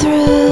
through.